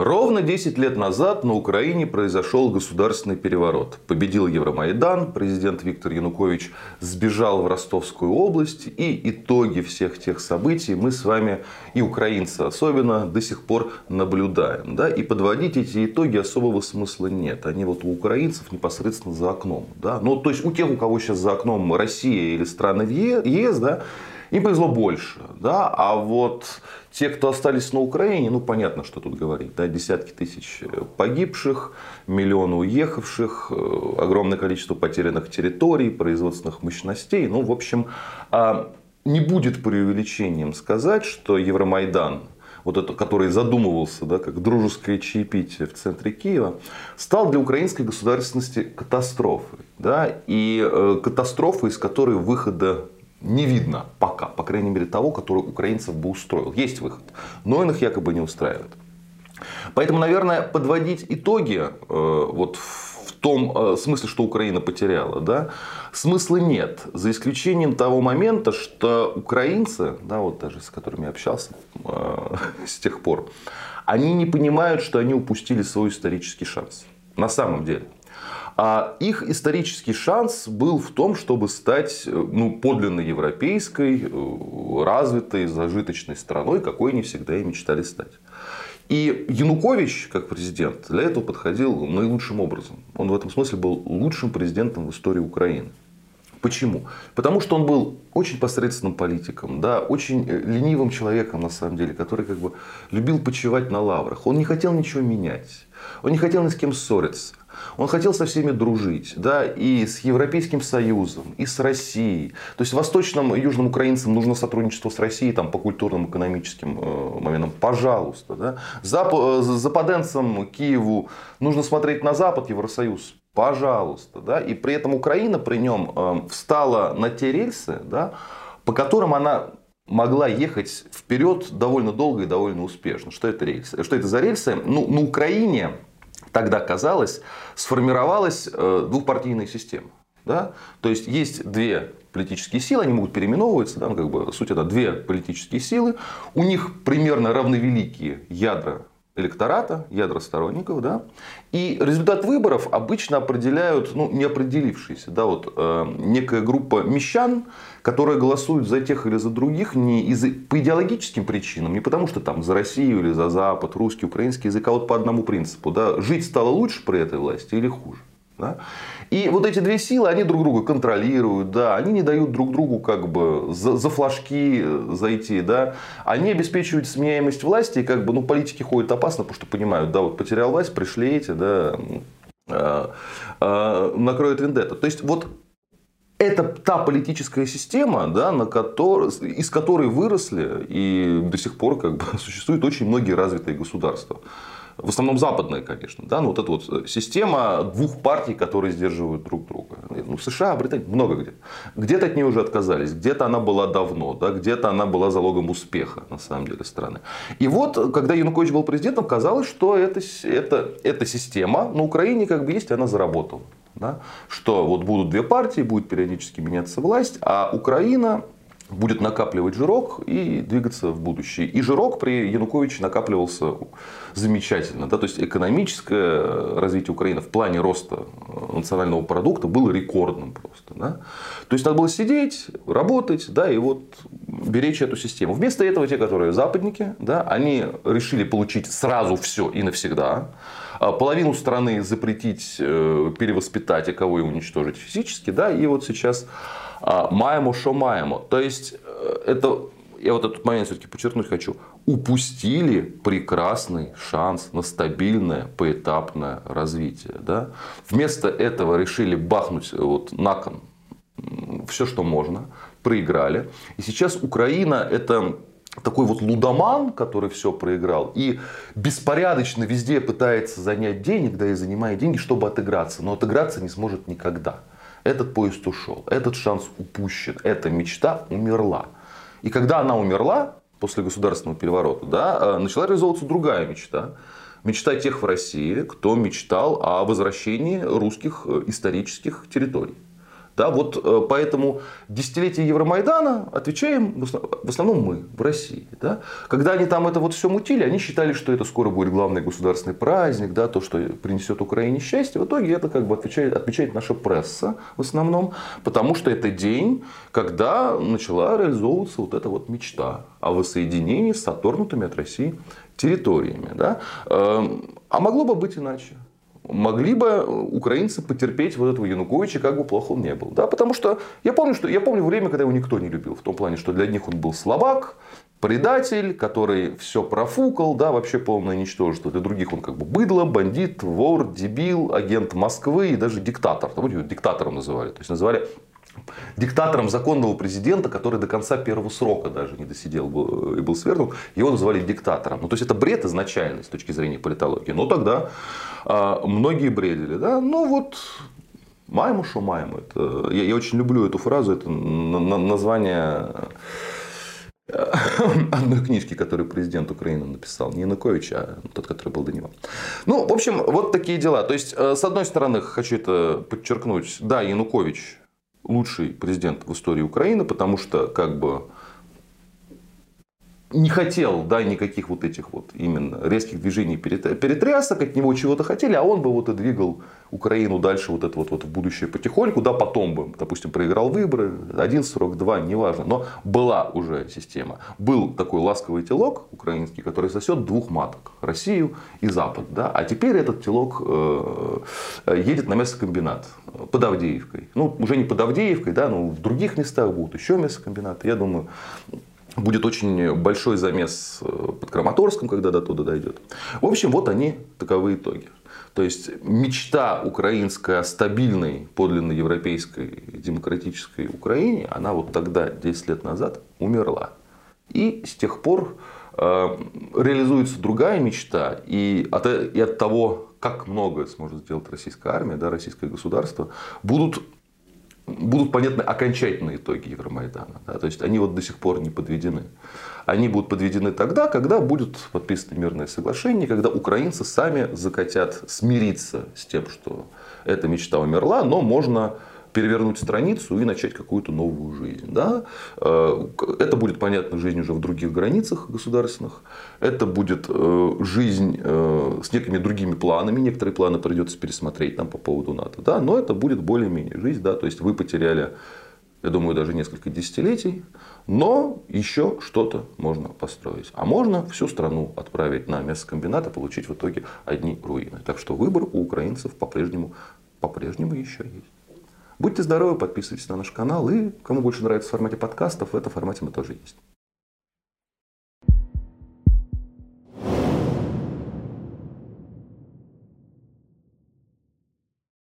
Ровно 10 лет назад на Украине произошел государственный переворот. Победил Евромайдан, президент Виктор Янукович сбежал в Ростовскую область. И итоги всех тех событий мы с вами, и украинцы особенно, до сих пор наблюдаем. Да? И подводить эти итоги особого смысла нет. Они вот у украинцев непосредственно за окном. Да? Ну, то есть у тех, у кого сейчас за окном Россия или страны ЕС, да, им повезло больше. Да? А вот те, кто остались на Украине, ну понятно, что тут говорить. Да? Десятки тысяч э, погибших, миллионы уехавших, э, огромное количество потерянных территорий, производственных мощностей. Ну, в общем, а, не будет преувеличением сказать, что Евромайдан вот это, который задумывался да, как дружеское чаепитие в центре Киева, стал для украинской государственности катастрофой. Да, и э, катастрофой, из которой выхода не видно пока, по крайней мере того, который украинцев бы устроил. Есть выход, но он их якобы не устраивает. Поэтому, наверное, подводить итоги э, вот в том э, смысле, что Украина потеряла, да, смысла нет. За исключением того момента, что украинцы, да, вот даже с которыми я общался э, с тех пор, они не понимают, что они упустили свой исторический шанс. На самом деле. А их исторический шанс был в том, чтобы стать э, ну, подлинно европейской, э, развитой, зажиточной страной, какой они всегда и мечтали стать. И Янукович, как президент, для этого подходил наилучшим образом. Он в этом смысле был лучшим президентом в истории Украины. Почему? Потому что он был очень посредственным политиком, да, очень э, ленивым человеком на самом деле, который как бы любил почивать на лаврах. Он не хотел ничего менять. Он не хотел ни с кем ссориться. Он хотел со всеми дружить, да, и с Европейским Союзом, и с Россией. То есть восточным и южным украинцам нужно сотрудничество с Россией там, по культурным, экономическим э, моментам. Пожалуйста. Да. Зап, э, западенцам Киеву нужно смотреть на Запад, Евросоюз. Пожалуйста. Да. И при этом Украина при нем э, встала на те рельсы, да, по которым она могла ехать вперед довольно долго и довольно успешно. Что это рельсы? Что это за рельсы? Ну, на Украине тогда казалось, сформировалась э, двухпартийная система. Да? То есть есть две политические силы, они могут переименовываться, да, ну, как бы суть это две политические силы, у них примерно равновеликие ядра электората, ядра сторонников, да, и результат выборов обычно определяют, ну, не определившиеся, да, вот э, некая группа мещан, которые голосуют за тех или за других не из по идеологическим причинам, не потому что там за Россию или за Запад, русский, украинский язык, а вот по одному принципу, да, жить стало лучше при этой власти или хуже. Да? И вот эти две силы, они друг друга контролируют, да, они не дают друг другу как бы за, за флажки зайти, да, они обеспечивают сменяемость власти, и как бы, ну, политики ходят опасно, потому что понимают, да, вот потерял власть, пришли эти, да, э, э, накроют вендетта. То есть, вот это та политическая система, да, на которой, из которой выросли и до сих пор как бы, существуют очень многие развитые государства. В основном западные, конечно. Да? Ну, вот эта вот система двух партий, которые сдерживают друг друга. Ну, США, Британия, много где. Где-то от нее уже отказались, где-то она была давно, да? где-то она была залогом успеха, на самом деле, страны. И вот, когда Янукович был президентом, казалось, что это, это, эта система на Украине как бы есть, и она заработала. Да? Что вот будут две партии, будет периодически меняться власть, а Украина будет накапливать жирок и двигаться в будущее. И жирок при Януковиче накапливался замечательно. Да? То есть экономическое развитие Украины в плане роста национального продукта было рекордным просто. Да? То есть надо было сидеть, работать да, и вот беречь эту систему. Вместо этого те, которые западники, да, они решили получить сразу все и навсегда. А половину страны запретить, э, перевоспитать, а кого и уничтожить физически. Да, и вот сейчас а, маемо, что маемо. То есть, э, это, я вот этот момент все-таки подчеркнуть хочу, упустили прекрасный шанс на стабильное поэтапное развитие. Да? Вместо этого решили бахнуть вот на кон все, что можно, проиграли. И сейчас Украина это такой вот лудоман, который все проиграл, и беспорядочно везде пытается занять денег, да и занимает деньги, чтобы отыграться, но отыграться не сможет никогда. Этот поезд ушел, этот шанс упущен, эта мечта умерла. И когда она умерла, после государственного переворота, да, э, начала реализовываться другая мечта. Мечта тех в России, кто мечтал о возвращении русских э, исторических территорий. Да, вот э, поэтому десятилетие Евромайдана отвечаем в основном мы, в России. Да? Когда они там это вот все мутили, они считали, что это скоро будет главный государственный праздник, да, то, что принесет Украине счастье. В итоге это как бы отвечает, отмечает наша пресса в основном, потому что это день, когда начала реализовываться вот эта вот мечта о воссоединении с оторнутыми от России территориями. Да? Эм, а могло бы быть иначе могли бы украинцы потерпеть вот этого Януковича, как бы плохо он не был. Да? Потому что я помню, что я помню время, когда его никто не любил. В том плане, что для них он был словак, предатель, который все профукал, да, вообще полное ничтожество. Для других он как бы быдло, бандит, вор, дебил, агент Москвы и даже диктатор. Его диктатором называли. То есть называли диктатором законного президента, который до конца первого срока даже не досидел и был свергнут, его называли диктатором. Ну, то есть это бред изначально с точки зрения политологии. Но тогда а, многие бредили. Да? Ну вот Маему, что маему. Это, я, я очень люблю эту фразу, это название э, одной книжки, которую президент Украины написал. Не Янукович, а тот, который был до него. Ну, в общем, вот такие дела. То есть, э, с одной стороны, хочу это подчеркнуть. Да, Янукович лучший президент в истории Украины, потому что как бы не хотел, да, никаких вот этих вот именно резких движений перетрясок, от него чего-то хотели, а он бы вот и двигал Украину дальше вот это вот, вот в будущее потихоньку, да, потом бы, допустим, проиграл выборы, один срок, два, неважно, но была уже система. Был такой ласковый телок украинский, который сосет двух маток, Россию и Запад, да, а теперь этот телок э, едет на мясокомбинат под Авдеевкой. Ну, уже не под Авдеевкой, да, но в других местах будут еще мясокомбинаты. Я думаю, будет очень большой замес э, под Краматорском, когда до туда дойдет. В общем, вот они, таковы итоги. То есть мечта украинская о стабильной, подлинно европейской демократической Украине, она вот тогда, 10 лет назад, умерла. И с тех пор э, реализуется другая мечта, и от, и от того, как много сможет сделать российская армия, да, российское государство, будут будут понятны окончательные итоги Евромайдана. Да? То есть они вот до сих пор не подведены. Они будут подведены тогда, когда будет подписано мирное соглашение, когда украинцы сами захотят смириться с тем, что эта мечта умерла, но можно перевернуть страницу и начать какую-то новую жизнь. Да? Э, это будет понятно жизнь уже в других границах государственных. Это будет э, жизнь э, с некими другими планами. Некоторые планы придется пересмотреть там, по поводу НАТО. Да? Но это будет более-менее жизнь. Да? То есть вы потеряли, я думаю, даже несколько десятилетий. Но еще что-то можно построить. А можно всю страну отправить на мясокомбинат и получить в итоге одни руины. Так что выбор у украинцев по-прежнему, по-прежнему еще есть. Будьте здоровы, подписывайтесь на наш канал. И кому больше нравится в формате подкастов, в этом формате мы тоже есть.